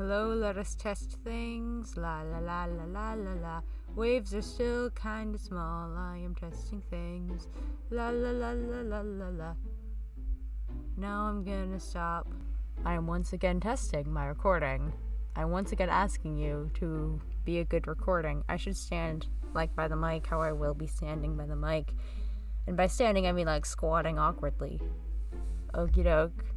Hello, let us test things. La la la la la la la. Waves are still kinda small. I am testing things. La la la la la la la. Now I'm gonna stop. I am once again testing my recording. I'm once again asking you to be a good recording. I should stand like by the mic, how I will be standing by the mic. And by standing, I mean like squatting awkwardly. Okie doke.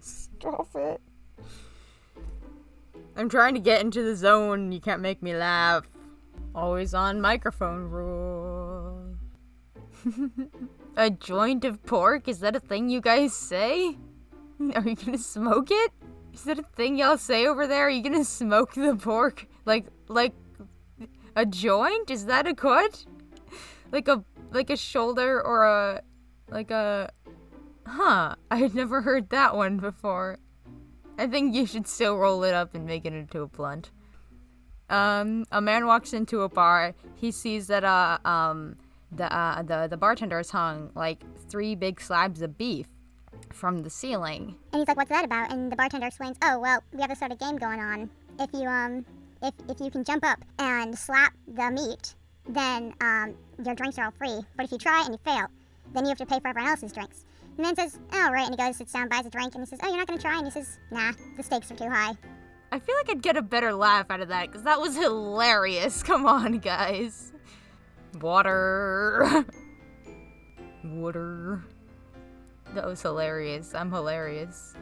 Stop it. I'm trying to get into the zone. You can't make me laugh. Always on microphone rule. a joint of pork? Is that a thing you guys say? Are you gonna smoke it? Is that a thing y'all say over there? Are you gonna smoke the pork? Like, like a joint? Is that a cut? Like a, like a shoulder or a, like a, huh? I had never heard that one before. I think you should still roll it up and make it into a blunt. Um, a man walks into a bar. He sees that uh um the uh, the the bartender has hung like three big slabs of beef from the ceiling. And he's like, "What's that about?" And the bartender explains, "Oh, well, we have this sort of game going on. If you um, if if you can jump up and slap the meat, then um, your drinks are all free. But if you try and you fail, then you have to pay for everyone else's drinks." And then says, "Oh, right." And he goes, sits down, buys a drink, and he says, "Oh, you're not gonna try?" And he says, "Nah, the stakes are too high." I feel like I'd get a better laugh out of that because that was hilarious. Come on, guys. Water. Water. That was hilarious. I'm hilarious.